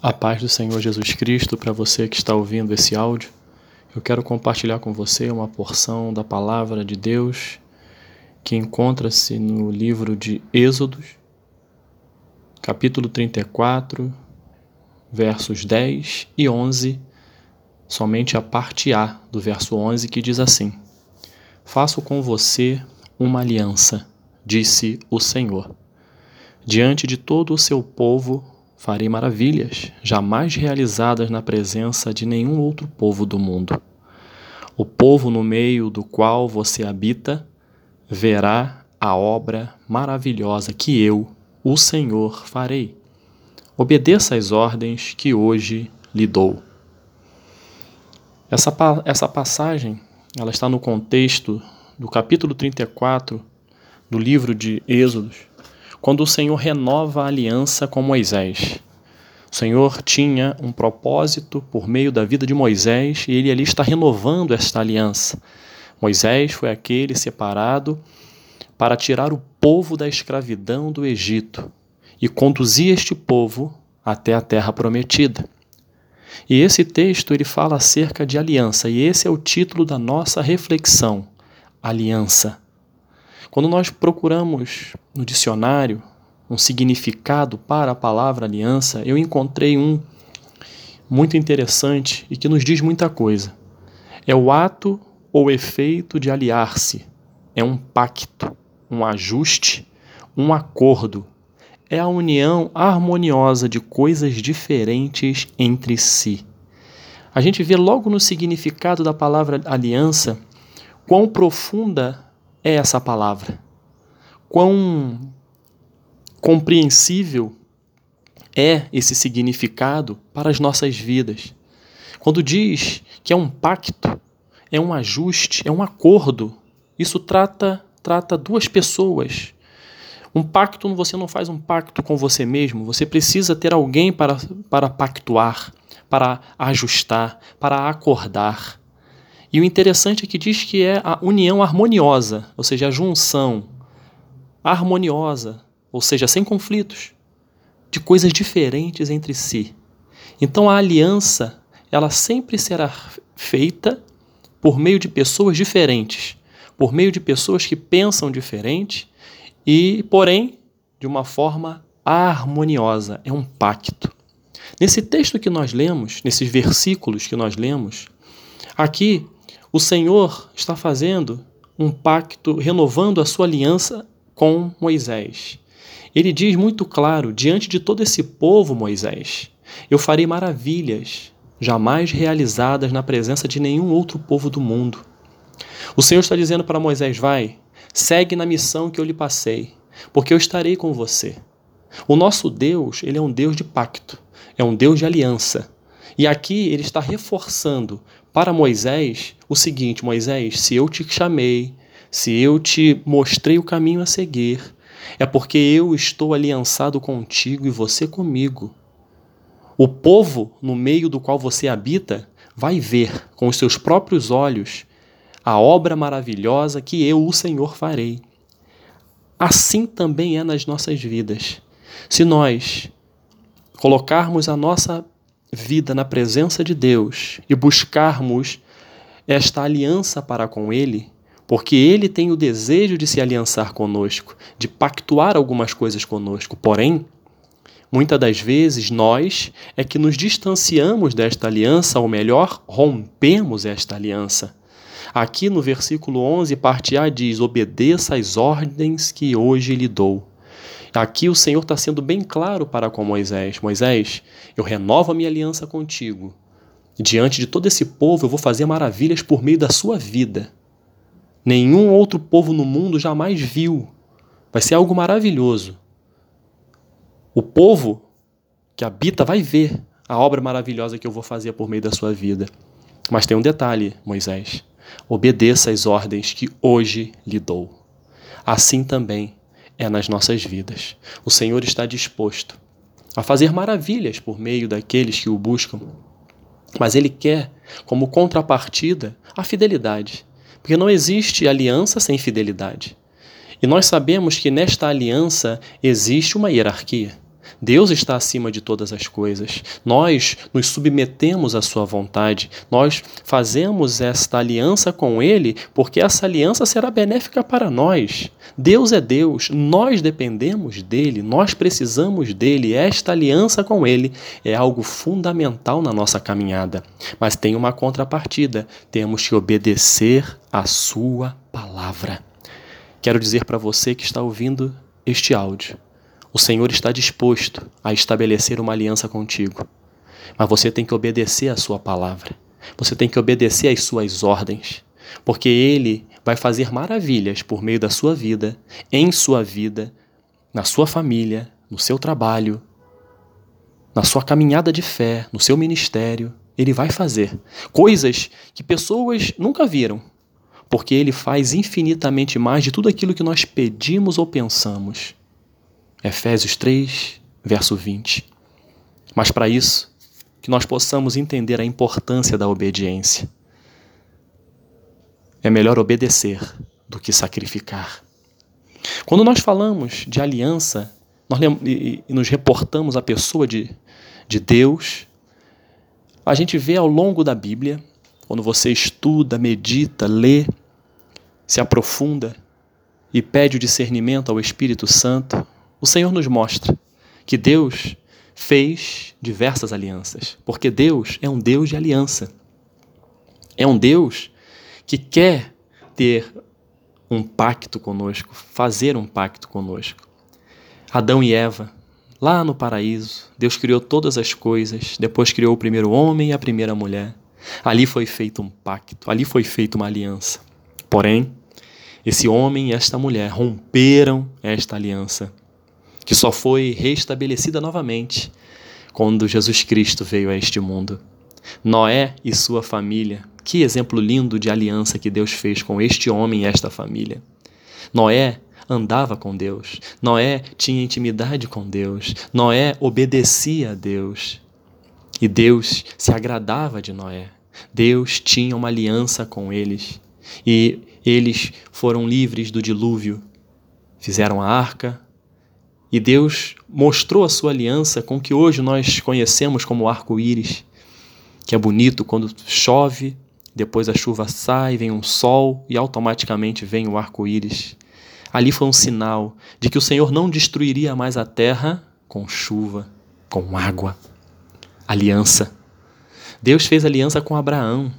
A paz do Senhor Jesus Cristo para você que está ouvindo esse áudio. Eu quero compartilhar com você uma porção da palavra de Deus que encontra-se no livro de Êxodos, capítulo 34, versos 10 e 11, somente a parte A do verso 11 que diz assim: Faço com você uma aliança, disse o Senhor. Diante de todo o seu povo farei maravilhas, jamais realizadas na presença de nenhum outro povo do mundo. O povo no meio do qual você habita verá a obra maravilhosa que eu, o Senhor, farei. Obedeça às ordens que hoje lhe dou. Essa, essa passagem ela está no contexto do capítulo 34 do livro de Êxodos, quando o Senhor renova a aliança com Moisés. O Senhor tinha um propósito por meio da vida de Moisés e ele ali está renovando esta aliança. Moisés foi aquele separado para tirar o povo da escravidão do Egito e conduzir este povo até a terra prometida. E esse texto ele fala acerca de aliança, e esse é o título da nossa reflexão: aliança. Quando nós procuramos no dicionário um significado para a palavra aliança, eu encontrei um muito interessante e que nos diz muita coisa. É o ato ou efeito de aliar-se, é um pacto, um ajuste, um acordo. É a união harmoniosa de coisas diferentes entre si. A gente vê logo no significado da palavra aliança quão profunda é essa palavra? Quão compreensível é esse significado para as nossas vidas? Quando diz que é um pacto, é um ajuste, é um acordo, isso trata trata duas pessoas. Um pacto, você não faz um pacto com você mesmo, você precisa ter alguém para, para pactuar, para ajustar, para acordar. E o interessante é que diz que é a união harmoniosa, ou seja, a junção harmoniosa, ou seja, sem conflitos, de coisas diferentes entre si. Então a aliança, ela sempre será feita por meio de pessoas diferentes, por meio de pessoas que pensam diferente e, porém, de uma forma harmoniosa, é um pacto. Nesse texto que nós lemos, nesses versículos que nós lemos, aqui o Senhor está fazendo um pacto, renovando a sua aliança com Moisés. Ele diz muito claro: diante de todo esse povo, Moisés, eu farei maravilhas jamais realizadas na presença de nenhum outro povo do mundo. O Senhor está dizendo para Moisés: vai, segue na missão que eu lhe passei, porque eu estarei com você. O nosso Deus, ele é um Deus de pacto, é um Deus de aliança. E aqui ele está reforçando para Moisés o seguinte: Moisés, se eu te chamei, se eu te mostrei o caminho a seguir, é porque eu estou aliançado contigo e você comigo. O povo no meio do qual você habita vai ver com os seus próprios olhos a obra maravilhosa que eu, o Senhor, farei. Assim também é nas nossas vidas. Se nós colocarmos a nossa vida na presença de Deus e buscarmos esta aliança para com Ele, porque Ele tem o desejo de se aliançar conosco, de pactuar algumas coisas conosco. Porém, muitas das vezes nós é que nos distanciamos desta aliança, ou melhor, rompemos esta aliança. Aqui no versículo 11, parte A diz: Obedeça às ordens que hoje lhe dou. Aqui o Senhor está sendo bem claro para com Moisés: Moisés, eu renovo a minha aliança contigo. Diante de todo esse povo, eu vou fazer maravilhas por meio da sua vida. Nenhum outro povo no mundo jamais viu. Vai ser algo maravilhoso. O povo que habita vai ver a obra maravilhosa que eu vou fazer por meio da sua vida. Mas tem um detalhe, Moisés: obedeça às ordens que hoje lhe dou. Assim também é nas nossas vidas. O Senhor está disposto a fazer maravilhas por meio daqueles que o buscam, mas Ele quer, como contrapartida, a fidelidade, porque não existe aliança sem fidelidade. E nós sabemos que nesta aliança existe uma hierarquia. Deus está acima de todas as coisas. Nós nos submetemos à Sua vontade. Nós fazemos esta aliança com Ele porque essa aliança será benéfica para nós. Deus é Deus, nós dependemos dele, nós precisamos dele. Esta aliança com Ele é algo fundamental na nossa caminhada. Mas tem uma contrapartida: temos que obedecer à Sua palavra. Quero dizer para você que está ouvindo este áudio o Senhor está disposto a estabelecer uma aliança contigo. Mas você tem que obedecer à sua palavra. Você tem que obedecer às suas ordens, porque ele vai fazer maravilhas por meio da sua vida, em sua vida, na sua família, no seu trabalho, na sua caminhada de fé, no seu ministério. Ele vai fazer coisas que pessoas nunca viram, porque ele faz infinitamente mais de tudo aquilo que nós pedimos ou pensamos. Efésios 3, verso 20. Mas para isso, que nós possamos entender a importância da obediência. É melhor obedecer do que sacrificar. Quando nós falamos de aliança, nós e nos reportamos à pessoa de, de Deus, a gente vê ao longo da Bíblia, quando você estuda, medita, lê, se aprofunda e pede o discernimento ao Espírito Santo, o Senhor nos mostra que Deus fez diversas alianças, porque Deus é um Deus de aliança. É um Deus que quer ter um pacto conosco, fazer um pacto conosco. Adão e Eva, lá no paraíso, Deus criou todas as coisas, depois criou o primeiro homem e a primeira mulher. Ali foi feito um pacto, ali foi feita uma aliança. Porém, esse homem e esta mulher romperam esta aliança que só foi restabelecida novamente quando Jesus Cristo veio a este mundo. Noé e sua família, que exemplo lindo de aliança que Deus fez com este homem e esta família. Noé andava com Deus, Noé tinha intimidade com Deus, Noé obedecia a Deus e Deus se agradava de Noé. Deus tinha uma aliança com eles e eles foram livres do dilúvio. Fizeram a arca, e Deus mostrou a sua aliança com o que hoje nós conhecemos como arco-íris, que é bonito quando chove, depois a chuva sai, vem um sol e automaticamente vem o arco-íris. Ali foi um sinal de que o Senhor não destruiria mais a terra com chuva, com água. Aliança. Deus fez aliança com Abraão,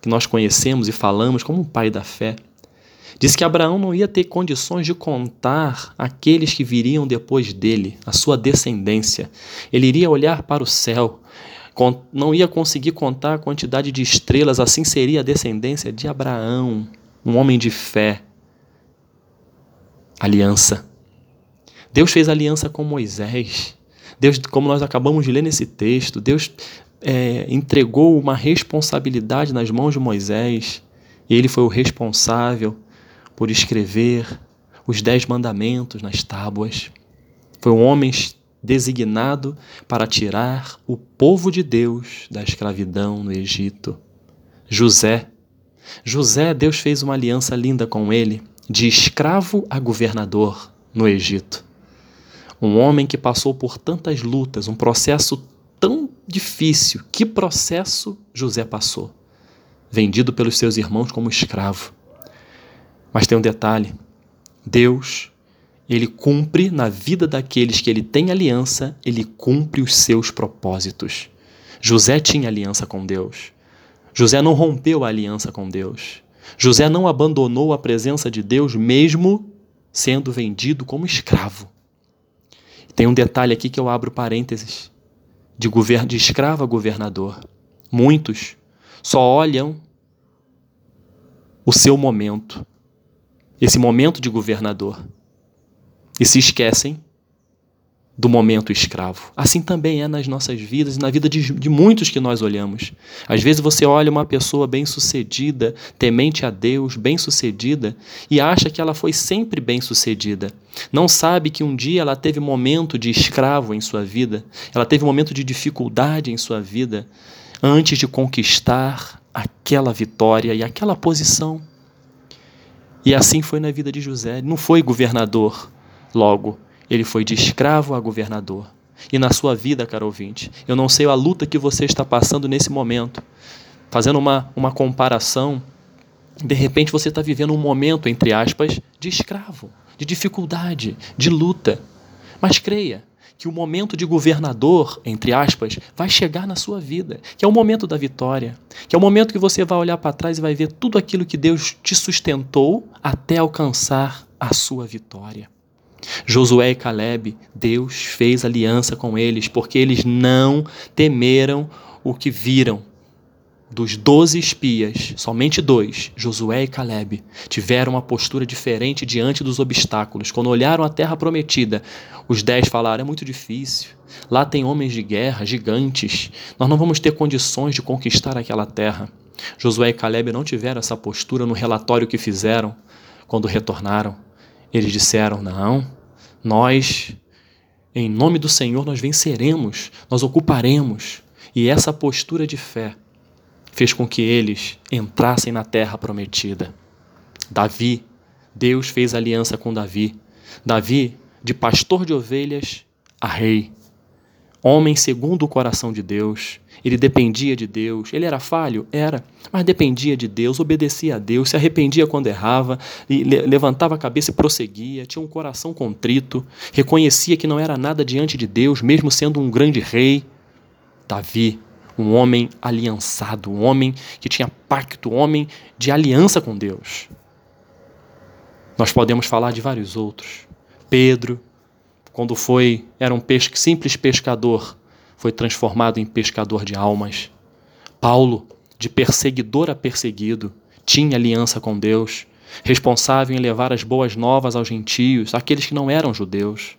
que nós conhecemos e falamos como um pai da fé. Diz que Abraão não ia ter condições de contar aqueles que viriam depois dele, a sua descendência. Ele iria olhar para o céu, não ia conseguir contar a quantidade de estrelas, assim seria a descendência de Abraão, um homem de fé. Aliança. Deus fez aliança com Moisés. Deus, como nós acabamos de ler nesse texto, Deus é, entregou uma responsabilidade nas mãos de Moisés. E ele foi o responsável por escrever os dez mandamentos nas tábuas. Foi um homem designado para tirar o povo de Deus da escravidão no Egito. José. José, Deus fez uma aliança linda com ele, de escravo a governador no Egito. Um homem que passou por tantas lutas, um processo tão difícil. Que processo José passou? Vendido pelos seus irmãos como escravo. Mas tem um detalhe: Deus, ele cumpre na vida daqueles que ele tem aliança, ele cumpre os seus propósitos. José tinha aliança com Deus. José não rompeu a aliança com Deus. José não abandonou a presença de Deus, mesmo sendo vendido como escravo. Tem um detalhe aqui que eu abro parênteses: de, govern de escravo a governador. Muitos só olham o seu momento, esse momento de governador e se esquecem do momento escravo. Assim também é nas nossas vidas e na vida de, de, muitos que nós olhamos. Às vezes você olha uma pessoa bem-sucedida, temente a Deus, bem-sucedida, e acha que ela foi sempre bem-sucedida. Não sabe que um dia ela teve momento de escravo em sua vida, ela teve momento de dificuldade em sua vida, antes de conquistar aquela vitória e aquela posição. E assim foi na vida de José. Ele não foi governador logo, ele foi de escravo a governador. e na sua vida, caro ouvinte. Eu não sei a luta que você está passando nesse momento. Fazendo uma, uma comparação, de repente você está vivendo um momento, entre aspas, de escravo, de dificuldade, de luta. Mas creia, que o momento de governador, entre aspas, vai chegar na sua vida, que é o momento da vitória, que é o momento que você vai olhar para trás e vai ver tudo aquilo que Deus te sustentou até alcançar a sua vitória. Josué e Caleb, Deus fez aliança com eles porque eles não temeram o que viram, dos doze espias, somente dois, Josué e Caleb, tiveram uma postura diferente diante dos obstáculos. Quando olharam a terra prometida, os dez falaram: é muito difícil. Lá tem homens de guerra, gigantes. Nós não vamos ter condições de conquistar aquela terra. Josué e Caleb não tiveram essa postura no relatório que fizeram quando retornaram. Eles disseram: não, nós, em nome do Senhor, nós venceremos, nós ocuparemos. E essa postura de fé fez com que eles entrassem na terra prometida. Davi, Deus fez aliança com Davi. Davi, de pastor de ovelhas a rei. Homem segundo o coração de Deus, ele dependia de Deus. Ele era falho? Era, mas dependia de Deus, obedecia a Deus, se arrependia quando errava, levantava a cabeça e prosseguia, tinha um coração contrito, reconhecia que não era nada diante de Deus, mesmo sendo um grande rei. Davi um homem aliançado, um homem que tinha pacto, um homem de aliança com Deus. Nós podemos falar de vários outros. Pedro, quando foi, era um simples pescador, foi transformado em pescador de almas. Paulo, de perseguidor a perseguido, tinha aliança com Deus, responsável em levar as boas novas aos gentios, aqueles que não eram judeus.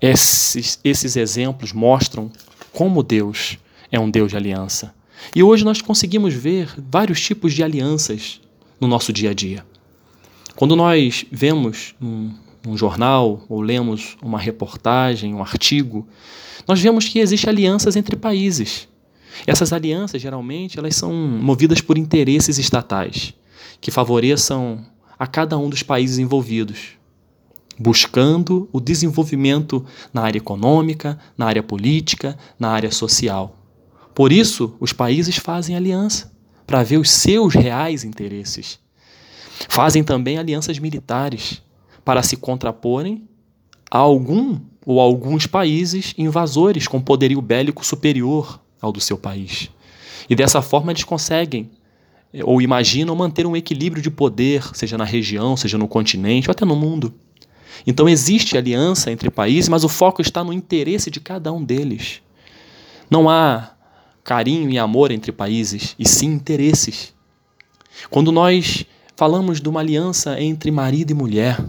Esses, esses exemplos mostram como Deus é um Deus de aliança. E hoje nós conseguimos ver vários tipos de alianças no nosso dia a dia. Quando nós vemos um, um jornal ou lemos uma reportagem, um artigo, nós vemos que existem alianças entre países. Essas alianças, geralmente, elas são movidas por interesses estatais, que favoreçam a cada um dos países envolvidos buscando o desenvolvimento na área econômica, na área política, na área social. Por isso, os países fazem aliança para ver os seus reais interesses. Fazem também alianças militares para se contraporem a algum ou alguns países invasores com poderio bélico superior ao do seu país. E dessa forma eles conseguem ou imaginam manter um equilíbrio de poder, seja na região, seja no continente ou até no mundo. Então existe aliança entre países, mas o foco está no interesse de cada um deles. Não há carinho e amor entre países, e sim interesses. Quando nós falamos de uma aliança entre marido e mulher,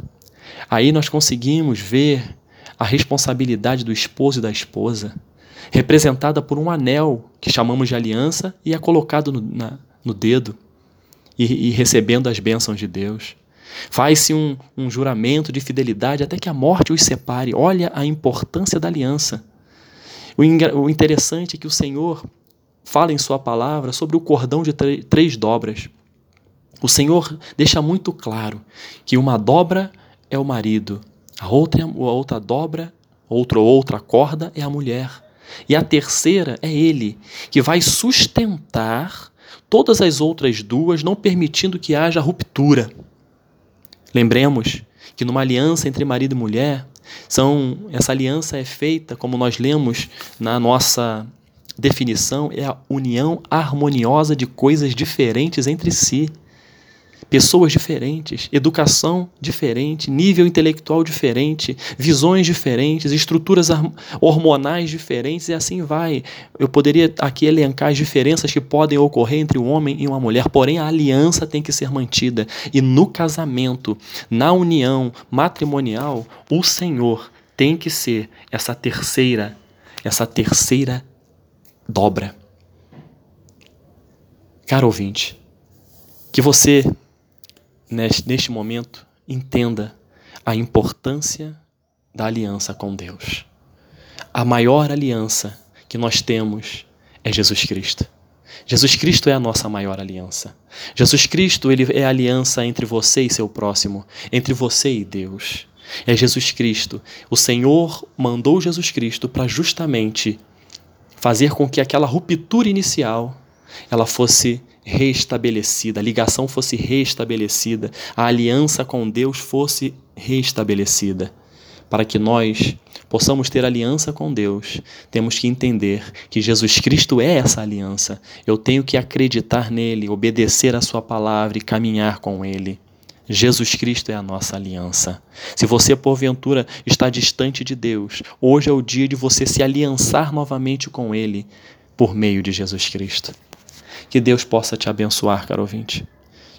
aí nós conseguimos ver a responsabilidade do esposo e da esposa, representada por um anel que chamamos de aliança e é colocado no, na, no dedo e, e recebendo as bênçãos de Deus. Faz-se um, um juramento de fidelidade até que a morte os separe. Olha a importância da aliança. O, o interessante é que o Senhor fala em Sua palavra sobre o cordão de três dobras. O Senhor deixa muito claro que uma dobra é o marido, a outra, a outra dobra, outra outra corda é a mulher. E a terceira é ele, que vai sustentar todas as outras duas, não permitindo que haja ruptura. Lembremos que numa aliança entre marido e mulher, são, essa aliança é feita, como nós lemos na nossa definição, é a união harmoniosa de coisas diferentes entre si pessoas diferentes, educação diferente, nível intelectual diferente, visões diferentes, estruturas hormonais diferentes e assim vai. Eu poderia aqui elencar as diferenças que podem ocorrer entre um homem e uma mulher, porém a aliança tem que ser mantida. E no casamento, na união matrimonial, o Senhor tem que ser essa terceira, essa terceira dobra. Caro ouvinte, que você neste momento, entenda a importância da aliança com Deus. A maior aliança que nós temos é Jesus Cristo. Jesus Cristo é a nossa maior aliança. Jesus Cristo ele é a aliança entre você e seu próximo, entre você e Deus. É Jesus Cristo. O Senhor mandou Jesus Cristo para justamente fazer com que aquela ruptura inicial ela fosse restabelecida, a ligação fosse restabelecida, a aliança com Deus fosse restabelecida. Para que nós possamos ter aliança com Deus, temos que entender que Jesus Cristo é essa aliança. Eu tenho que acreditar nele, obedecer a sua palavra e caminhar com ele. Jesus Cristo é a nossa aliança. Se você, porventura, está distante de Deus, hoje é o dia de você se aliançar novamente com Ele por meio de Jesus Cristo. Que Deus possa te abençoar, caro ouvinte.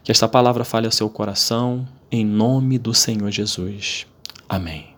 Que esta palavra fale ao seu coração, em nome do Senhor Jesus. Amém.